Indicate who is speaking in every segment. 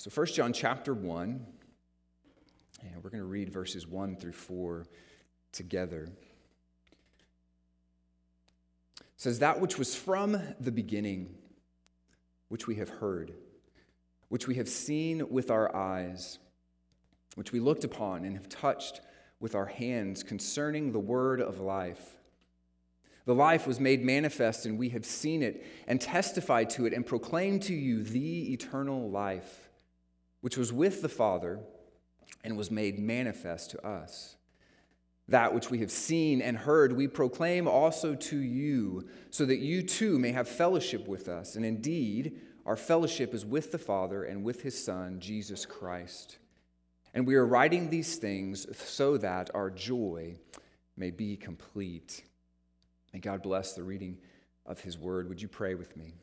Speaker 1: So, 1 John chapter 1, and we're going to read verses 1 through 4 together. It says, That which was from the beginning, which we have heard, which we have seen with our eyes, which we looked upon and have touched with our hands concerning the word of life. The life was made manifest, and we have seen it and testified to it and proclaimed to you the eternal life which was with the Father and was made manifest to us. That which we have seen and heard, we proclaim also to you, so that you too may have fellowship with us. And indeed, our fellowship is with the Father and with his Son, Jesus Christ. And we are writing these things so that our joy may be complete. May God bless the reading of his word. Would you pray with me?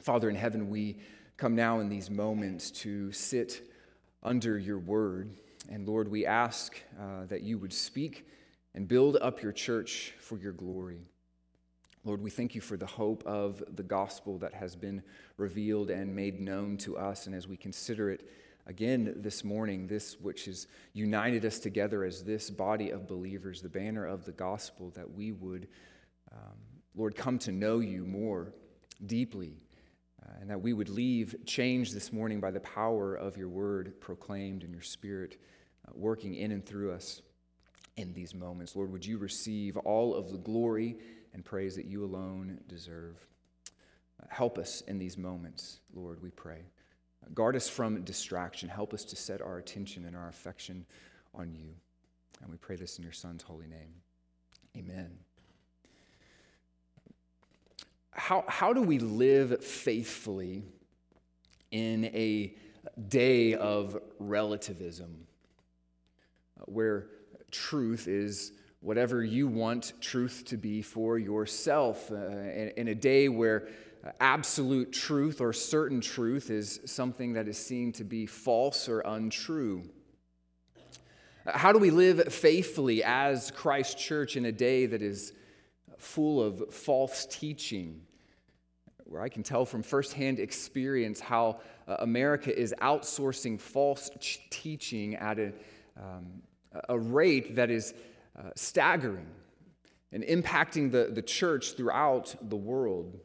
Speaker 1: Father in heaven, we come now in these moments to sit under your word. And Lord, we ask uh, that you would speak and build up your church for your glory. Lord, we thank you for the hope of the gospel that has been revealed and made known to us. And as we consider it again this morning, this which has united us together as this body of believers, the banner of the gospel, that we would, um, Lord, come to know you more deeply uh, and that we would leave changed this morning by the power of your word proclaimed and your spirit uh, working in and through us in these moments. Lord, would you receive all of the glory and praise that you alone deserve? Uh, help us in these moments, Lord, we pray. Guard us from distraction. Help us to set our attention and our affection on you. And we pray this in your Son's holy name. Amen how, how do we live faithfully in a day of relativism uh, where truth is whatever you want truth to be for yourself, uh, in, in, a day where absolute truth or certain truth is something that is seen to be false or untrue? How do we live faithfully as Christ Church in a day that is full of false teaching, where I can tell from firsthand experience how uh, America is outsourcing false ch- teaching at a, um, a rate that is uh, staggering and impacting the, the church throughout the world.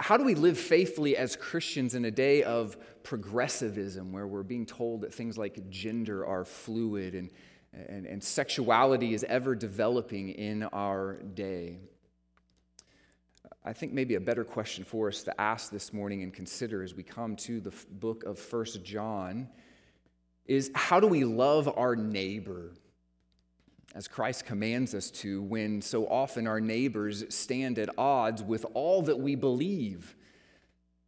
Speaker 1: How do we live faithfully as Christians in a day of progressivism where we're being told that things like gender are fluid and and, and sexuality is ever developing in our day. I think maybe a better question for us to ask this morning and consider as we come to the book of First John is how do we love our neighbor as Christ commands us to when so often our neighbors stand at odds with all that we believe?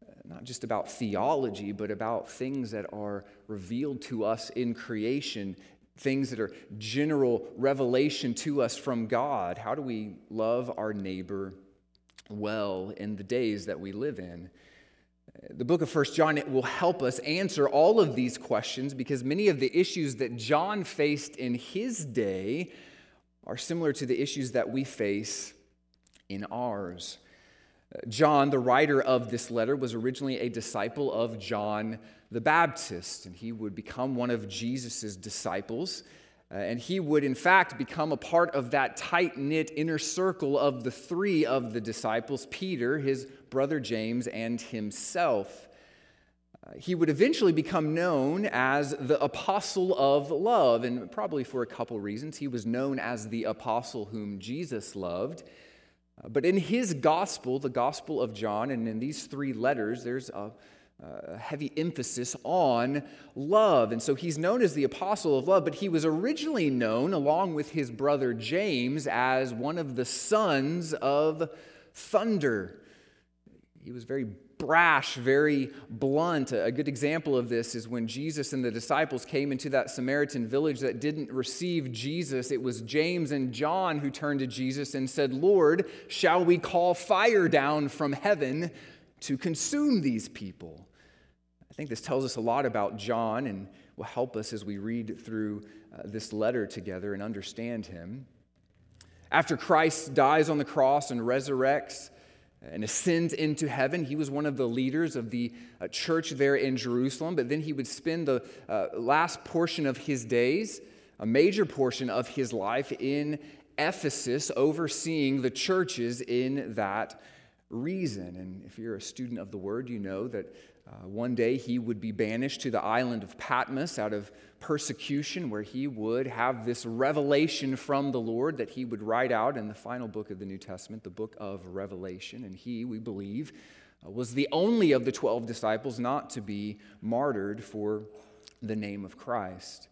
Speaker 1: Uh, not just about theology, but about things that are revealed to us in creation things that are general revelation to us from God. How do we love our neighbor well in the days that we live in? The book of First John it will help us answer all of these questions because many of the issues that John faced in his day are similar to the issues that we face in ours. John, the writer of this letter, was originally a disciple of John the Baptist, and he would become one of Jesus' disciples. Uh, and he would, in fact, become a part of that tight knit inner circle of the three of the disciples Peter, his brother James, and himself. Uh, he would eventually become known as the apostle of love, and probably for a couple reasons. He was known as the apostle whom Jesus loved. Uh, but in his gospel, the Gospel of John, and in these three letters, there's a, a heavy emphasis on love. And so he's known as the apostle of love, but he was originally known, along with his brother James, as one of the sons of thunder. He was very brash, very blunt. A good example of this is when Jesus and the disciples came into that Samaritan village that didn't receive Jesus. It was James and John who turned to Jesus and said, Lord, shall we call fire down from heaven to consume these people? I think this tells us a lot about John and will help us as we read through uh, this letter together and understand him. After Christ dies on the cross and resurrects, and ascends into heaven. He was one of the leaders of the uh, church there in Jerusalem, but then he would spend the uh, last portion of his days, a major portion of his life, in Ephesus, overseeing the churches in that reason. And if you're a student of the word, you know that uh, one day he would be banished to the island of Patmos out of persecution, where he would have this revelation from the Lord that he would write out in the final book of the New Testament, the book of Revelation. And he, we believe, uh, was the only of the 12 disciples not to be martyred for the name of Christ.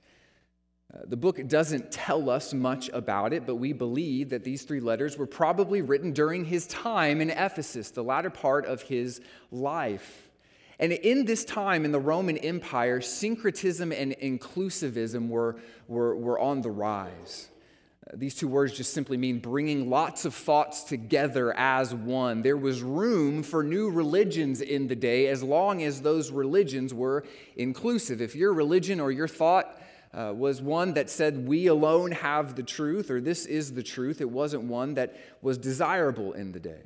Speaker 1: Uh, the book doesn't tell us much about it, but we believe that these three letters were probably written during his time in Ephesus, the latter part of his life. And in this time in the Roman Empire, syncretism and inclusivism were, were, were on the rise. These two words just simply mean bringing lots of thoughts together as one. There was room for new religions in the day as long as those religions were inclusive. If your religion or your thought uh, was one that said, We alone have the truth, or this is the truth, it wasn't one that was desirable in the day.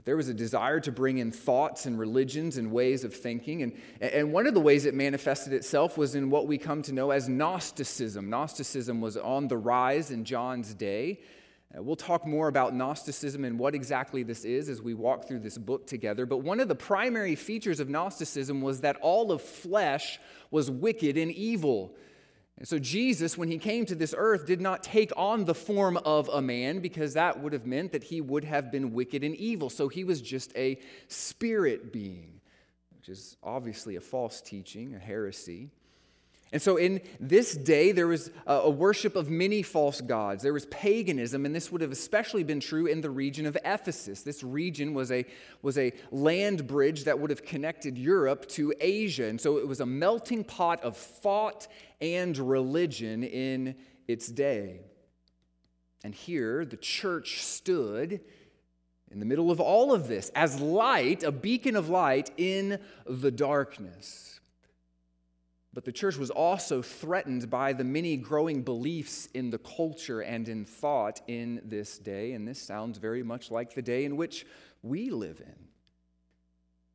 Speaker 1: But there was a desire to bring in thoughts and religions and ways of thinking. And, and one of the ways it manifested itself was in what we come to know as Gnosticism. Gnosticism was on the rise in John's day. Uh, we'll talk more about Gnosticism and what exactly this is as we walk through this book together. But one of the primary features of Gnosticism was that all of flesh was wicked and evil. And so, Jesus, when he came to this earth, did not take on the form of a man because that would have meant that he would have been wicked and evil. So, he was just a spirit being, which is obviously a false teaching, a heresy. And so, in this day, there was a worship of many false gods. There was paganism, and this would have especially been true in the region of Ephesus. This region was a, was a land bridge that would have connected Europe to Asia. And so, it was a melting pot of thought and religion in its day. And here, the church stood in the middle of all of this as light, a beacon of light in the darkness. But the church was also threatened by the many growing beliefs in the culture and in thought in this day. And this sounds very much like the day in which we live in.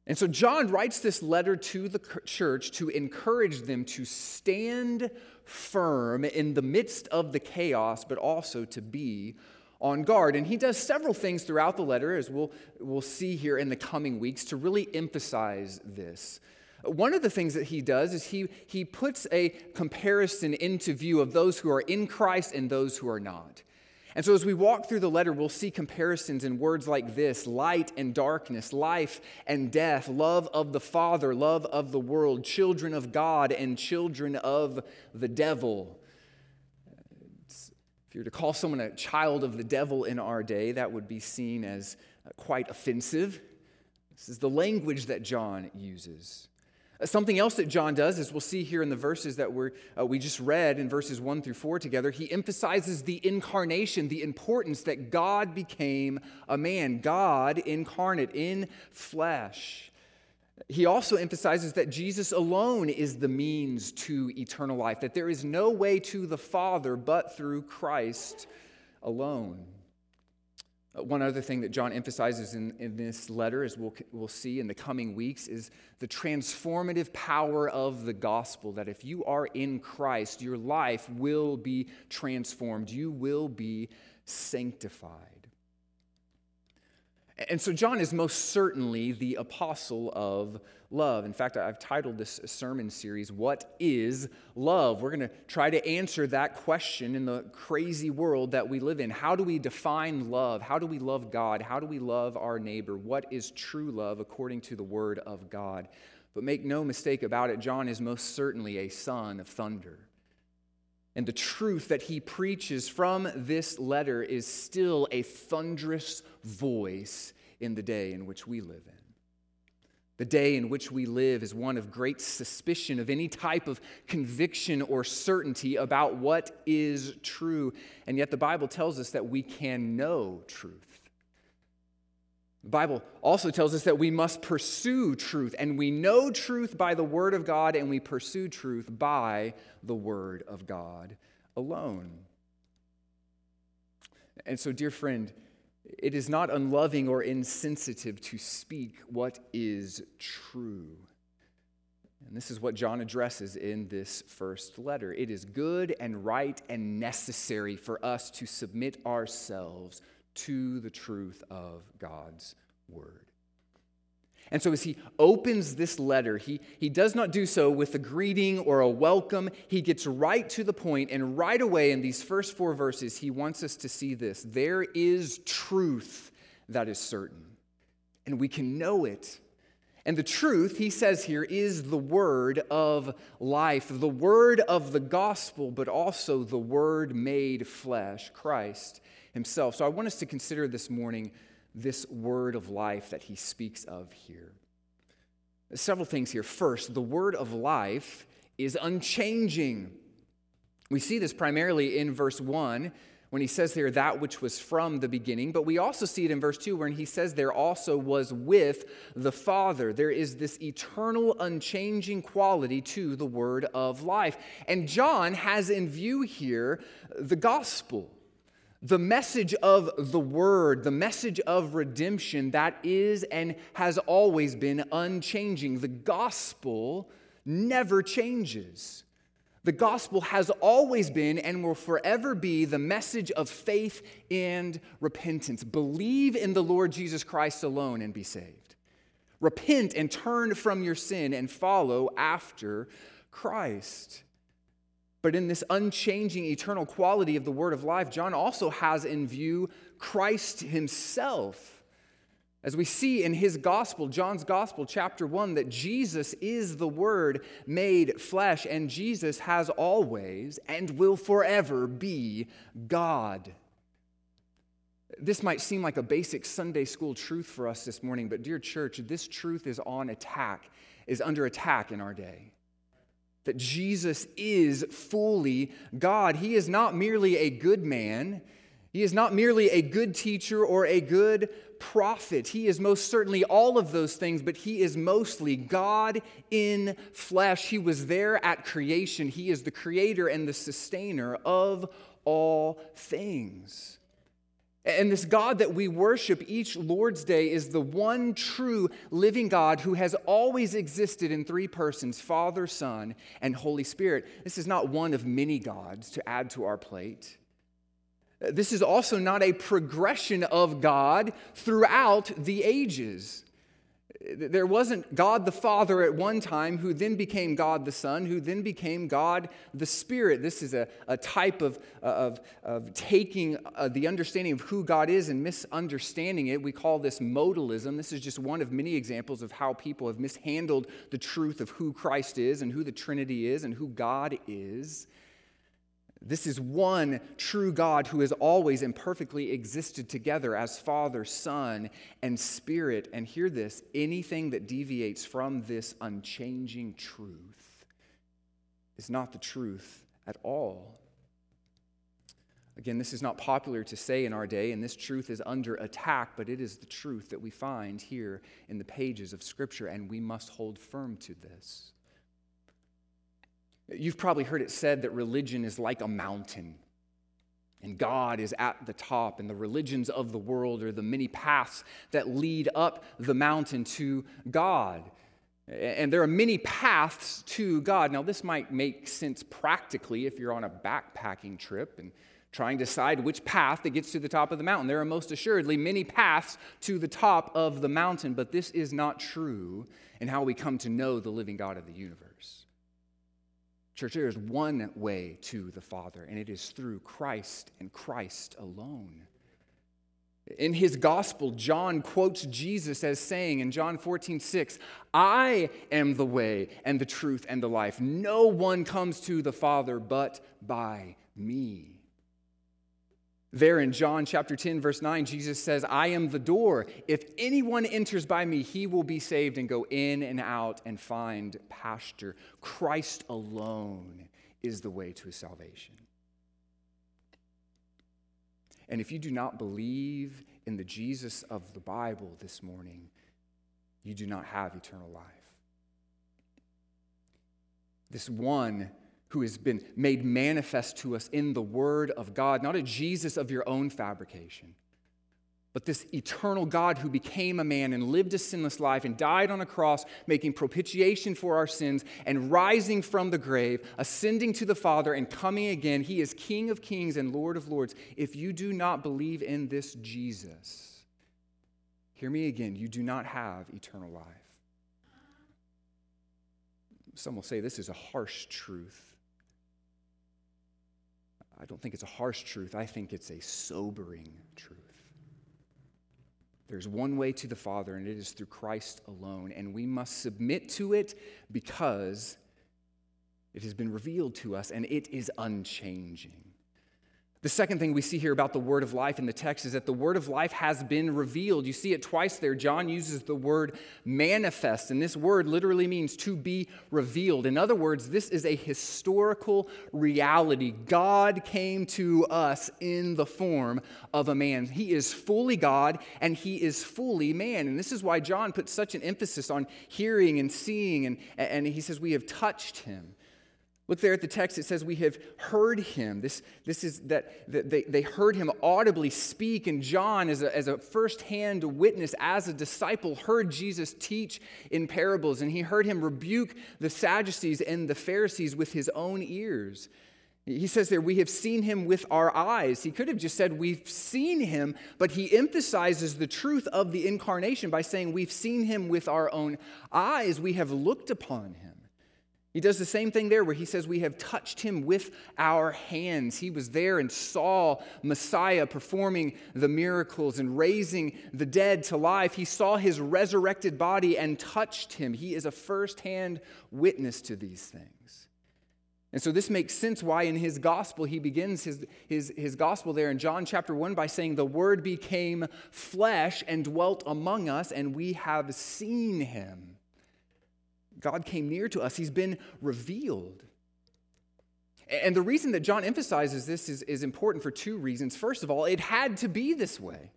Speaker 1: And so John writes this letter to the church to encourage them to stand firm in the midst of the chaos, but also to be on guard. And he does several things throughout the letter, as we'll, we'll see here in the coming weeks, to really emphasize this. One of the things that he does is he, he puts a comparison into view of those who are in Christ and those who are not. And so, as we walk through the letter, we'll see comparisons in words like this light and darkness, life and death, love of the Father, love of the world, children of God and children of the devil. if you were to call someone a child of the devil in our day, that would be seen as uh, quite offensive. This is the language that John uses. Uh, something else that John does, as we'll see here in the verses that we're, uh, we just read in verses 1 through 4 together, he emphasizes the incarnation, the importance that God became a man, God incarnate in flesh. He also emphasizes that Jesus alone is the means to eternal life, that there is no way to the Father but through Christ alone. Uh, one other thing that John emphasizes in, in this letter, as we'll, we'll see in the coming weeks, is the transformative power of the gospel. That if you are in Christ, your life will be transformed, you will be sanctified. And so, John is most certainly the apostle of love. In fact, I've titled this sermon series, What is Love? We're going to try to answer that question in the crazy world that we live in. How do we define love? How do we love God? How do we love our neighbor? What is true love according to the word of God? But make no mistake about it, John is most certainly a son of thunder. And the truth that he preaches from this letter is still a thunderous voice in the day in which we live in. The day in which we live is one of great suspicion of any type of conviction or certainty about what is true. And yet, the Bible tells us that we can know truth. The Bible also tells us that we must pursue truth, and we know truth by the Word of God, and we pursue truth by the Word of God alone. And so, dear friend, It is not unloving or insensitive to speak what is true. And this is what John addresses in this first letter. It is good and right and necessary for us to submit ourselves to the truth of God's word. And so, as he opens this letter, he, he does not do so with a greeting or a welcome. He gets right to the point, and right away in these first four verses, he wants us to see this. There is truth that is certain, and we can know it. And the truth, he says here, is the word of life, the word of the gospel, but also the word made flesh, Christ himself. So I want us to consider this morning this word of life that he speaks of here. Several things here. First, the word of life is unchanging. We see this primarily in verse 1 when he says there that which was from the beginning, but we also see it in verse 2 when he says there also was with the Father. There is this eternal, unchanging quality to the word of life. And John has in view here the gospel the message of the word, the message of redemption that is and has always been unchanging. The gospel never changes. The gospel has always been and will forever be the message of faith and repentance. Believe in the Lord Jesus Christ alone and be saved. Repent and turn from your sin and follow after Christ. But in this unchanging eternal quality of the word of life, John also has in view Christ himself. As we see in his gospel, John's gospel, chapter 1, that Jesus is the Word made flesh, and Jesus has always and will forever be God. This might seem like a basic Sunday school truth for us this morning, but dear church, this truth is on attack, is under attack in our day that Jesus is fully God. He is not merely a good man, he is not merely a good teacher or a good prophet. He is most certainly all of those things, but he is mostly God in flesh. He was there at creation, he is the creator and the sustainer of all things. And this God that we worship each Lord's Day is the one true living God who has always existed in three persons Father, Son, and Holy Spirit. This is not one of many gods to add to our plate. This is also not a progression of God throughout the ages. There wasn't God the Father at one time who then became God the Son, who then became God the Spirit. This is a, a type of, of, of taking uh, the understanding of who God is and misunderstanding it. We call this modalism. This is just one of many examples of how people have mishandled the truth of who Christ is and who the Trinity is and who God is. This is one true God who has always and perfectly existed together as Father, Son, and Spirit. And hear this anything that deviates from this unchanging truth is not the truth at all. Again, this is not popular to say in our day, and this truth is under attack, but it is the truth that we find here in the pages of Scripture, and we must hold firm to this. You've probably heard it said that religion is like a mountain, and God is at the top, and the religions of the world are the many paths that lead up the mountain to God. And there are many paths to God. Now, this might make sense practically if you're on a backpacking trip and trying to decide which path that gets to the top of the mountain. There are most assuredly many paths to the top of the mountain, but this is not true in how we come to know the living God of the universe. Church, there is one way to the Father, and it is through Christ and Christ alone. In his gospel, John quotes Jesus as saying in John 14, 6, I am the way and the truth and the life. No one comes to the Father but by me. There in John chapter 10, verse 9, Jesus says, I am the door. If anyone enters by me, he will be saved and go in and out and find pasture. Christ alone is the way to salvation. And if you do not believe in the Jesus of the Bible this morning, you do not have eternal life. This one who has been made manifest to us in the Word of God, not a Jesus of your own fabrication, But this eternal God who became a man and lived a sinless life and died on a cross, making propitiation for our sins and rising from the grave, ascending to the Father and coming again, he is King of kings and Lord of lords. If you do not believe in this Jesus, hear me again, you do not have eternal life. Some will say this is a harsh truth. I don't think it's a harsh truth, I think it's a sobering truth. There's one way to the Father, and it is through Christ alone. And we must submit to it because it has been revealed to us and it is unchanging. The second thing we see here about the word of life in the text is that the word of life has been revealed. You see it twice there. John uses the word manifest, and this word literally means to be revealed. In other words, this is a historical reality. God came to us in the form of a man. He is fully God and he is fully man. And this is why John puts such an emphasis on hearing and seeing, and, and he says, We have touched him. Look there at the text, it says, We have heard him. This, this is that, they, they heard him audibly speak, and John, as a, as a firsthand witness, as a disciple, heard Jesus teach in parables, and he heard him rebuke the Sadducees and the Pharisees with his own ears. He says there, We have seen him with our eyes. He could have just said, We've seen him, but he emphasizes the truth of the incarnation by saying, We've seen him with our own eyes. We have looked upon him. He does the same thing there where he says, We have touched him with our hands. He was there and saw Messiah performing the miracles and raising the dead to life. He saw his resurrected body and touched him. He is a firsthand witness to these things. And so this makes sense why in his gospel he begins his, his, his gospel there in John chapter 1 by saying, The word became flesh and dwelt among us, and we have seen him God came near to us, He's been revealed. And the reason that John emphasizes this is, is important for two reasons. First of all, it had to be this way.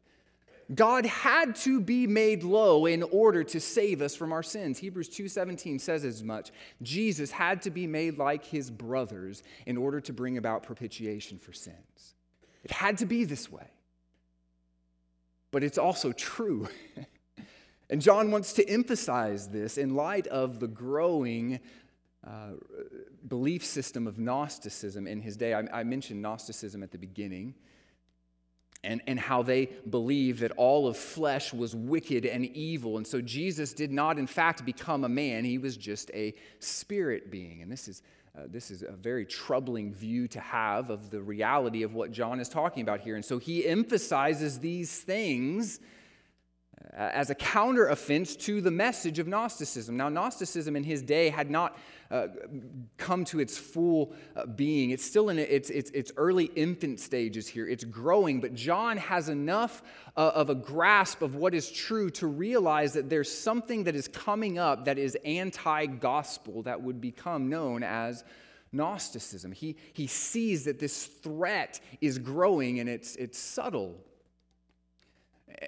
Speaker 1: God had to be made low in order to save us from our sins. Hebrews 2:17 says as much. Jesus had to be made like his brothers in order to bring about propitiation for sins. It had to be this way. But it's also true. And John wants to emphasize this in light of the growing uh, belief system of Gnosticism in his day. I, I, mentioned Gnosticism at the beginning. And, and how they believed that all of flesh was wicked and evil. And so Jesus did not, in fact, become a man. He was just a spirit being. And this is, uh, this is a very troubling view to have of the reality of what John is talking about here. And so he emphasizes these things as a counter offense to the message of Gnosticism. Now, Gnosticism in his day had not uh, come to its full uh, being. It's still in its, its, its early infant stages here. It's growing, but John has enough uh, of a grasp of what is true to realize that there's something that is coming up that is anti gospel that would become known as Gnosticism. He, he sees that this threat is growing and it's, it's subtle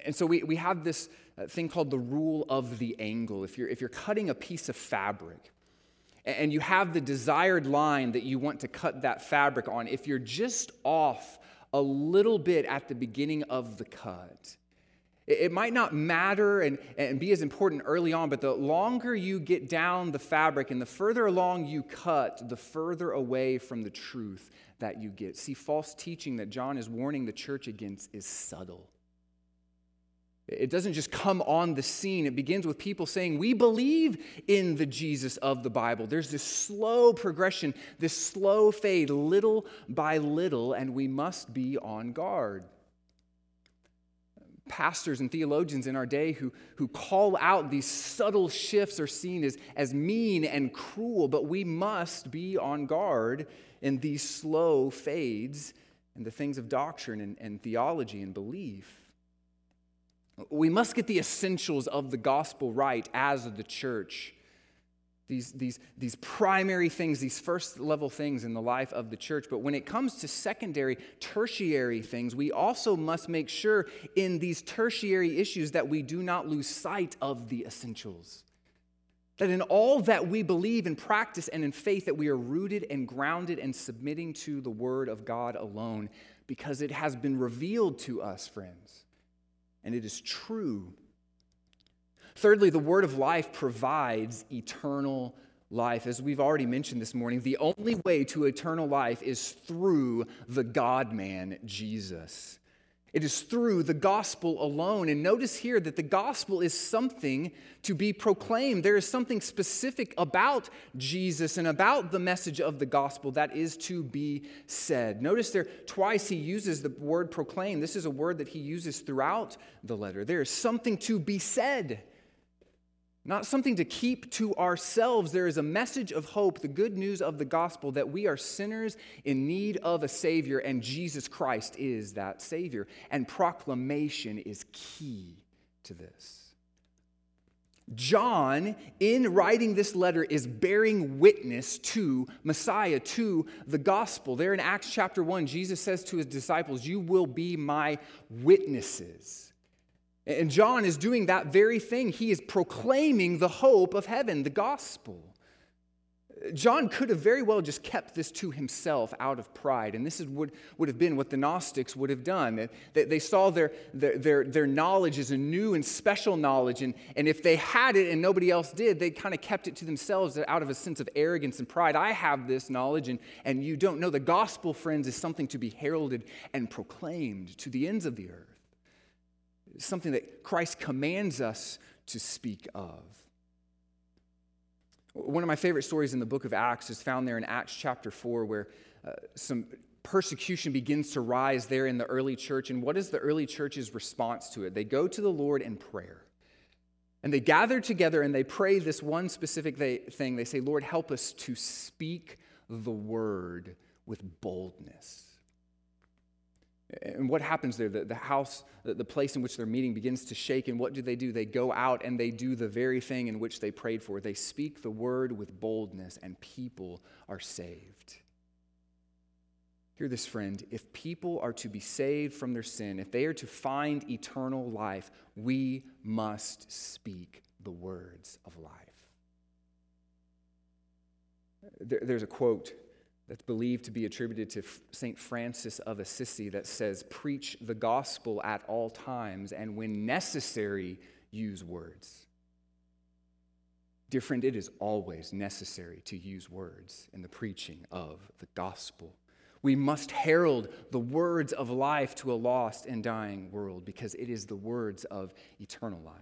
Speaker 1: and so we, we have this uh, thing called the rule of the angle. If you're, if you're cutting a piece of fabric and you have the desired line that you want to cut that fabric on, if you're just off a little bit at the beginning of the cut, it might not matter and, and be as important early on, but the longer you get down the fabric and the further along you cut, the further away from the truth that you get. See, false teaching that John is warning the church against is subtle. It doesn't just come on the scene. It begins with people saying, We believe in the Jesus of the Bible. There's this slow progression, this slow fade, little by little, and we must be on guard. Pastors and theologians in our day who, who call out these subtle shifts are seen as, as mean and cruel, but we must be on guard in these slow fades and the things of doctrine and, and theology and belief. We must get the essentials of the gospel right as the church. These, these, these primary things, these first level things in the life of the church. But when it comes to secondary, tertiary things, we also must make sure in these tertiary issues that we do not lose sight of the essentials. That in all that we believe and practice and in faith, that we are rooted and grounded and submitting to the Word of God alone, because it has been revealed to us, friends and it is true. Thirdly, the word of life provides eternal life. As we've already mentioned this morning, the only way to eternal life is through the God man, Jesus. It is through the gospel alone. And notice here that the gospel is something to be proclaimed. There is something specific about Jesus and about the message of the gospel that is to be said. Notice there twice he uses the word proclaim. This is a word that he uses throughout the letter. There is something to be said not something to keep to ourselves. There is a message of hope, the good news of the gospel that we are sinners in need of a Savior, and Jesus Christ is that Savior. And proclamation is key to this. John, in writing this letter, is bearing witness to Messiah, to the gospel. There in Acts chapter 1, Jesus says to his disciples, You will be my witnesses. And John is doing that very thing. He is proclaiming the hope of heaven, the gospel. John could have very well just kept this to himself out of pride. And this is, would, would have been what the Gnostics would have done. They, they saw their, their, their, their, knowledge as a new and special knowledge. And, and if they had it and nobody else did, they kind of kept it to themselves out of a sense of arrogance and pride. I have this knowledge and, and you don't know. The gospel, friends, is something to be heralded and proclaimed to the ends of the earth something that Christ commands us to speak of. One of my favorite stories in the book of Acts is found there in Acts chapter 4, where uh, some persecution begins to rise there in the early church. And what is the early church's response to it? They go to the Lord in prayer. And they gather together and they pray this one specific thing. They say, Lord, help us to speak the word with boldness. And what happens there? The, the house, the, the place in which they're meeting begins to shake. And what do they do? They go out and they do the very thing in which they prayed for. They speak the word with boldness, and people are saved. Hear this, friend. If people are to be saved from their sin, if they are to find eternal life, we must speak the words of life. There, there's a quote that's believed to be attributed to St. Francis of Assisi that says, Preach the gospel at all times, and when necessary, use words. Dear friend, it is always necessary to use words in the preaching of the gospel. We must herald the words of life to a lost and dying world because it is the words of eternal life.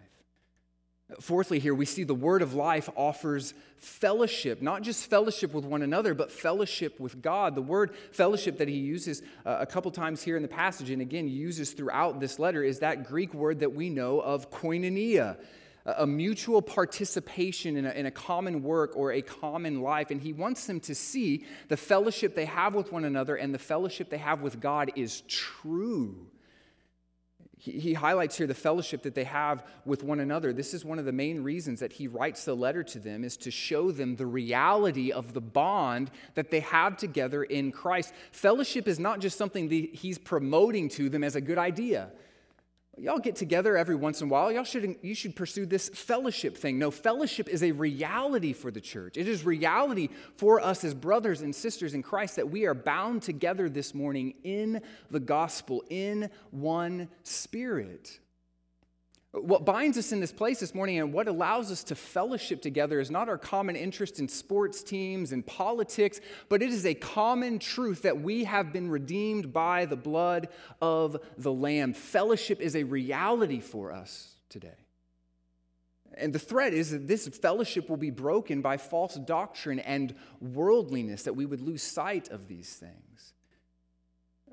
Speaker 1: Fourthly, here we see the word of life offers fellowship, not just fellowship with one another, but fellowship with God. The word fellowship that he uses uh, a couple times here in the passage, and again uses throughout this letter, is that Greek word that we know of koinonia, a mutual participation in a, in a common work or a common life. And he wants them to see the fellowship they have with one another and the fellowship they have with God is true. He, he highlights here the fellowship that they have with one another. This is one of the main reasons that he writes the letter to them is to show them the reality of the bond that they have together in Christ. Fellowship is not just something that he's promoting to them as a good idea y'all get together every once in a while. Y'all should, you should pursue this fellowship thing. No, fellowship is a reality for the church. It is reality for us as brothers and sisters in Christ that we are bound together this morning in the gospel, in one spirit. What binds us in this place this morning and what allows us to fellowship together is not our common interest in sports teams and politics, but it is a common truth that we have been redeemed by the blood of the Lamb. Fellowship is a reality for us today. And the threat is that this fellowship will be broken by false doctrine and worldliness, that we would lose sight of these things.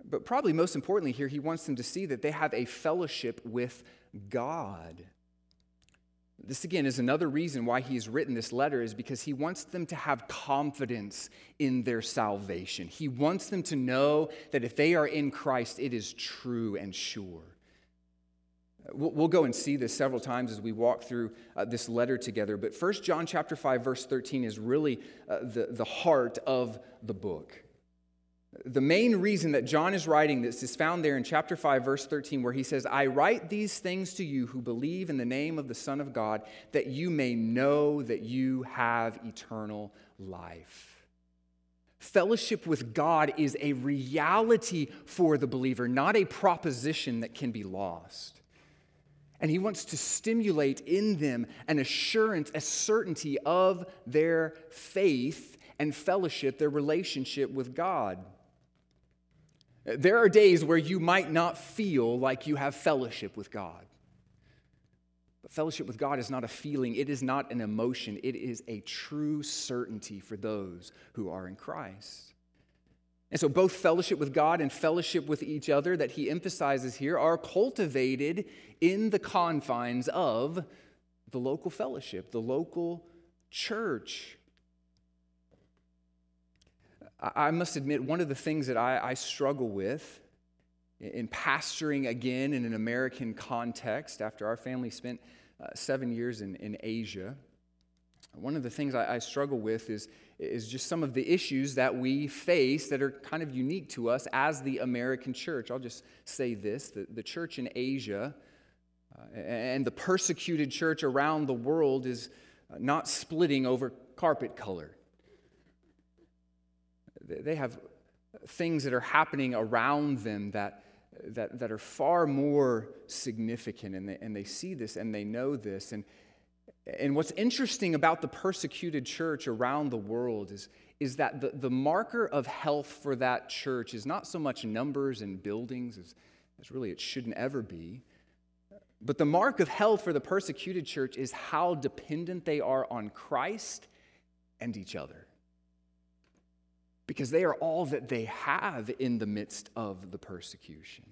Speaker 1: But probably most importantly, here, he wants them to see that they have a fellowship with God. This again is another reason why he's written this letter is because he wants them to have confidence in their salvation. He wants them to know that if they are in Christ, it is true and sure. We'll go and see this several times as we walk through uh, this letter together. But First John chapter 5, verse 13 is really uh, the, the heart of the book. The main reason that John is writing this is found there in chapter 5, verse 13, where he says, I write these things to you who believe in the name of the Son of God, that you may know that you have eternal life. Fellowship with God is a reality for the believer, not a proposition that can be lost. And he wants to stimulate in them an assurance, a certainty of their faith and fellowship, their relationship with God. There are days where you might not feel like you have fellowship with God. But fellowship with God is not a feeling, it is not an emotion, it is a true certainty for those who are in Christ. And so, both fellowship with God and fellowship with each other that he emphasizes here are cultivated in the confines of the local fellowship, the local church. I must admit, one of the things that I, I struggle with in pastoring again in an American context after our family spent uh, seven years in, in Asia, one of the things I, I, struggle with is, is just some of the issues that we face that are kind of unique to us as the American church. I'll just say this the, the church in Asia uh, and the persecuted church around the world is uh, not splitting over carpet color. They have things that are happening around them that that, that are far more significant, and they, and they see this and they know this. And, and what's interesting about the persecuted church around the world is, is that the, the marker of health for that church is not so much numbers and buildings, as, as really it shouldn't ever be. But the mark of health for the persecuted church is how dependent they are on Christ and each other. Because they are all that they have in the midst of the persecution.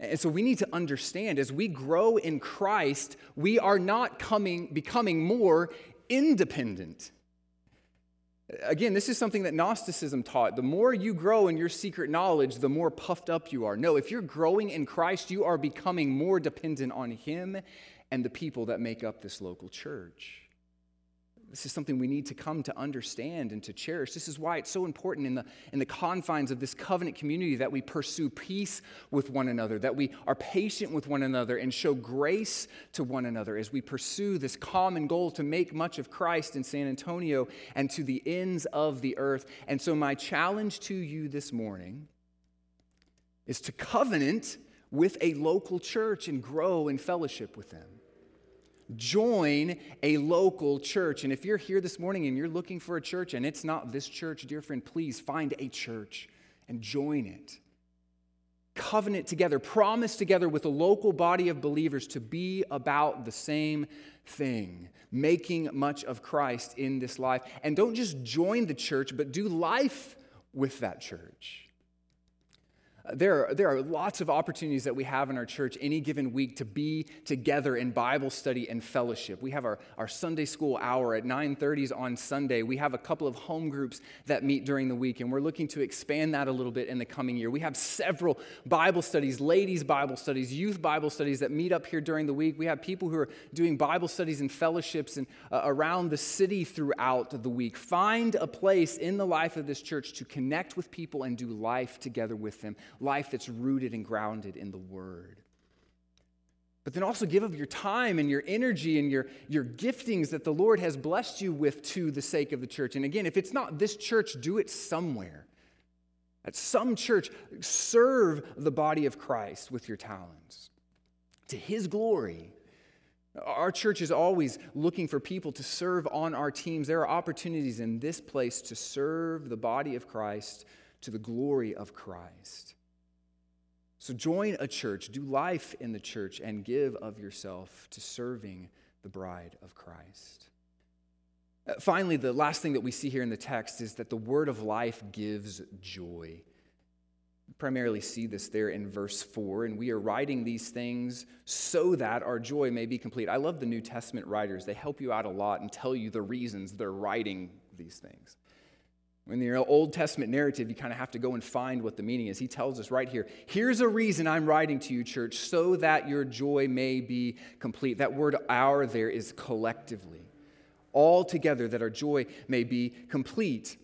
Speaker 1: And so we need to understand as we grow in Christ, we are not coming, becoming more independent. Again, this is something that Gnosticism taught. The more you grow in your secret knowledge, the more puffed up you are. No, if you're growing in Christ, you are becoming more dependent on Him and the people that make up this local church. This is something we need to come to understand and to cherish. This is why it's so important in the, in the confines of this covenant community that we pursue peace with one another, that we are patient with one another and show grace to one another as we pursue this common goal to make much of Christ in San Antonio and to the ends of the earth. And so, my challenge to you this morning is to covenant with a local church and grow in fellowship with them join a local church. And if you're here this morning and you're looking for a church and it's not this church, dear friend, please find a church and join it. Covenant together, promise together with a local body of believers to be about the same thing, making much of Christ in this life. And don't just join the church, but do life with that church. There are, there are lots of opportunities that we have in our church any given week to be together in Bible study and fellowship. We have our, our Sunday school hour at 9:30s on Sunday. We have a couple of home groups that meet during the week, and we're looking to expand that a little bit in the coming year. We have several Bible studies, ladies' Bible studies, youth Bible studies that meet up here during the week. We have people who are doing Bible studies and fellowships and, uh, around the city throughout the week. Find a place in the life of this church to connect with people and do life together with them life that's rooted and grounded in the Word. But then also give of your time and your energy and your, your giftings that the Lord has blessed you with to the sake of the church. And again, if it's not this church, do it somewhere. At some church, serve the body of Christ with your talents to his glory. Our church is always looking for people to serve on our teams. There are opportunities in this place to serve the body of Christ to the glory of Christ. So join a church, do life in the church, and give of yourself to serving the bride of Christ. Uh, finally, the last thing that we see here in the text is that the word of life gives joy. We primarily see this there in verse 4, and we are writing these things so that our joy may be complete. I love the New Testament writers, they help you out a lot and tell you the reasons they're writing these things. In the Old Testament narrative, you kind of have to go and find what the meaning is. He tells us right here here's a reason I'm writing to you, church, so that your joy may be complete. That word our there is collectively, all together, that our joy may be complete.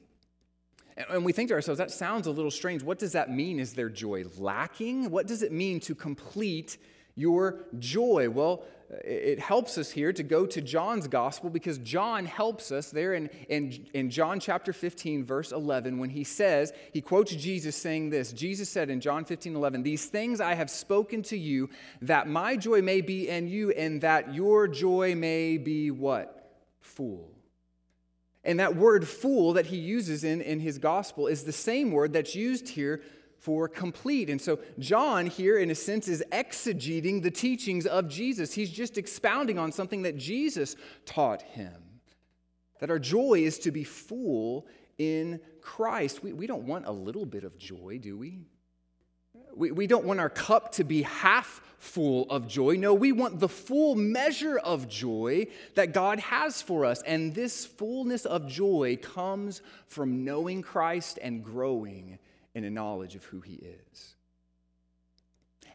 Speaker 1: And we think to ourselves, that sounds a little strange. What does that mean? Is their joy lacking? What does it mean to complete your joy? Well, it helps us here to go to John's gospel because John helps us there in, in, in John chapter 15, verse 11, when he says, he quotes Jesus saying this Jesus said in John 15, 11, These things I have spoken to you, that my joy may be in you, and that your joy may be what? Full. And that word fool that he uses in, in his gospel is the same word that's used here for complete. And so, John here, in a sense, is exegeting the teachings of Jesus. He's just expounding on something that Jesus taught him that our joy is to be full in Christ. We, we don't want a little bit of joy, do we? we? We don't want our cup to be half full of joy. No, we want the full measure of joy that God has for us. And this fullness of joy comes from knowing Christ and growing in a knowledge of who He is.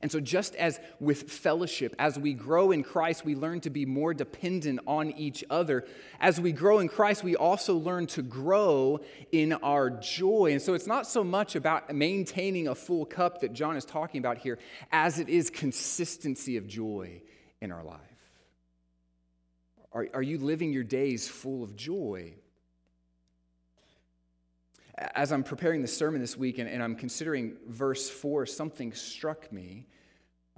Speaker 1: And so, just as with fellowship, as we grow in Christ, we learn to be more dependent on each other. As we grow in Christ, we also learn to grow in our joy. And so, it's not so much about maintaining a full cup that John is talking about here, as it is consistency of joy in our life. Are, are you living your days full of joy? As I'm preparing the sermon this week and, and I'm considering verse 4, something struck me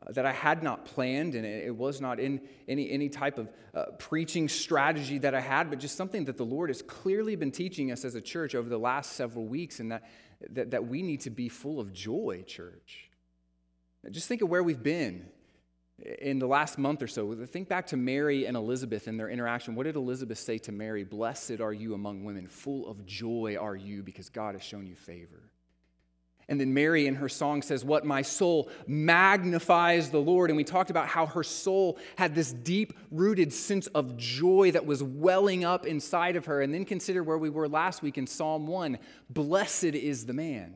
Speaker 1: uh, that I had not planned, and it, it, was not in any, any type of uh, preaching strategy that I had, but just something that the Lord has clearly been teaching us as a church over the last several weeks, and that, that, that we need to be full of joy, church. Just think of where we've been in the last month or so. Think back to Mary and Elizabeth and their interaction. What did Elizabeth say to Mary? Blessed are you among women, full of joy are you because God has shown you favor. And then Mary in her song says, What my soul magnifies the Lord. And we talked about how her soul had this deep rooted sense of joy that was welling up inside of her. And then consider where we were last week in Psalm 1 Blessed is the man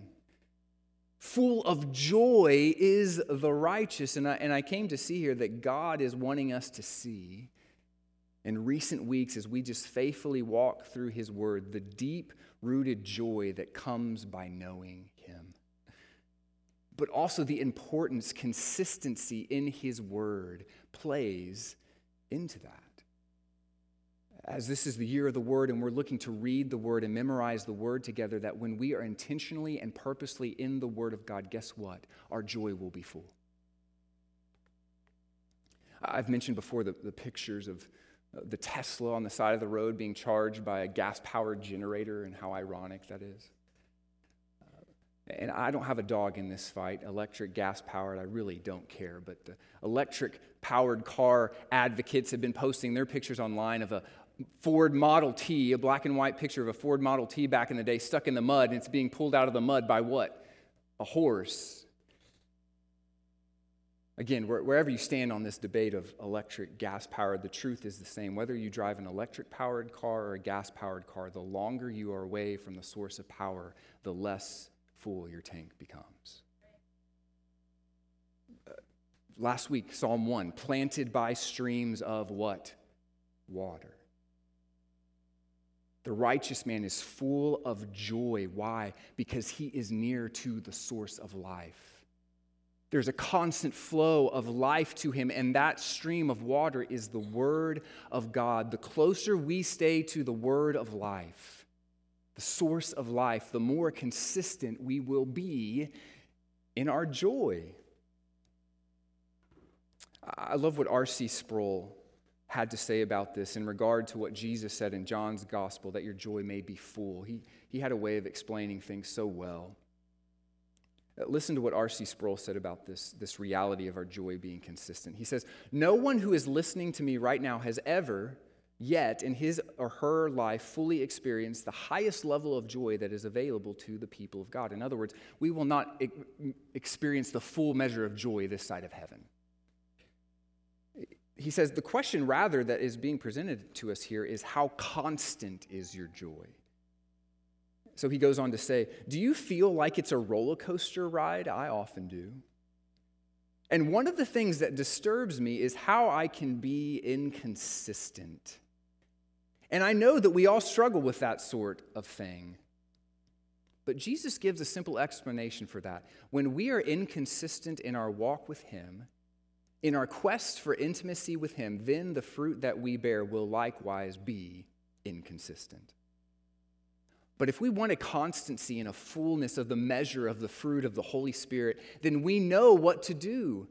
Speaker 1: full of joy is the righteous. And I, and I came to see here that God is wanting us to see in recent weeks as we just faithfully walk through His Word the deep rooted joy that comes by knowing Him. But also the importance, consistency in His Word plays into that as this is the year of the Word and we're looking to read the Word and memorize the Word together, that when we are intentionally and purposely in the Word of God, guess what? Our joy will be full. I've mentioned before the, the pictures of uh, the Tesla on the side of the road being charged by a gas powered generator and how ironic that is. Uh, and I don't have a dog in this fight, electric, gas powered, I really don't care. But the electric powered car advocates have been posting their pictures online of a, Ford Model T, a black and white picture of a Ford Model T back in the day, stuck in the mud, and it's being pulled out of the mud by what? A horse. Again, wherever you stand on this debate of electric, gas powered, the truth is the same. Whether you drive an electric powered car or a gas powered car, the longer you are away from the source of power, the less full your tank becomes. Uh, last week, Psalm 1 planted by streams of what? Water. The righteous man is full of joy. Why? Because he is near to the source of life. There's a constant flow of life to him, and that stream of water is the Word of God. The closer we stay to the Word of life, the source of life, the more consistent we will be in our joy. I love what R.C. Sproul had to say about this in regard to what Jesus said in John's gospel, that your joy may be full. He, he had a way of explaining things so well. Uh, listen to what R.C. Sproul said about this, this reality of our joy being consistent. He says, No one who is listening to me right now has ever yet in his or her life fully experienced the highest level of joy that is available to the people of God. In other words, we will not experience the full measure of joy this side of heaven he says the question rather that is being presented to us here is how constant is your joy? So he goes on to say, Do you feel like it's a roller coaster ride? I often do. And one of the things that disturbs me is how I can be inconsistent. And I know that we all struggle with that sort of thing. But Jesus gives a simple explanation for that. When we are inconsistent in our walk with Him, in our quest for intimacy with Him, then the fruit that we bear will likewise be inconsistent. But if we want a constancy and a fullness of the measure of the fruit of the Holy Spirit, then we know what to do.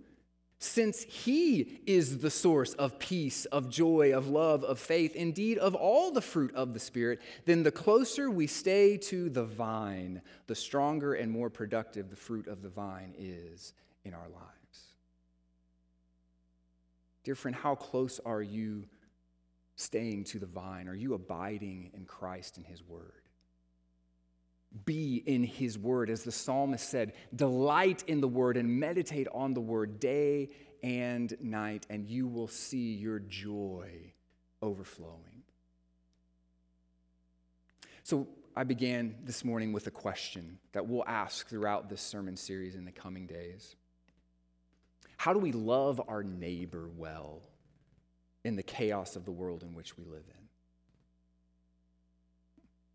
Speaker 1: Since He is the source of peace, of joy, of love, of faith, indeed of all the fruit of the Spirit, then the closer we stay to the vine, the stronger and more productive the fruit of the vine is in our lives. Dear friend, how close are you staying to the vine? Are you abiding in Christ and His Word? Be in His Word. As the psalmist said, delight in the Word and meditate on the Word day and night, and you will see your joy overflowing. So, I began this morning with a question that we'll ask throughout this sermon series in the coming days. How do we love our neighbor well in the chaos of the world in which we live in?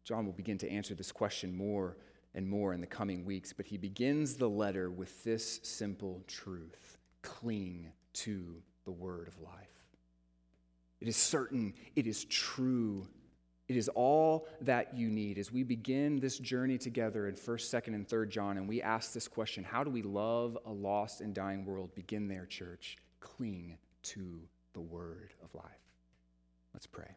Speaker 1: John will begin to answer this question more and more in the coming weeks, but he begins the letter with this simple truth cling to the word of life. It is certain, it is true, it is all that you need. As we begin this journey together in 1st, 2nd, and 3rd John, and we ask this question how do we love a lost and dying world? Begin there, church. Cling to the word of life. Let's pray.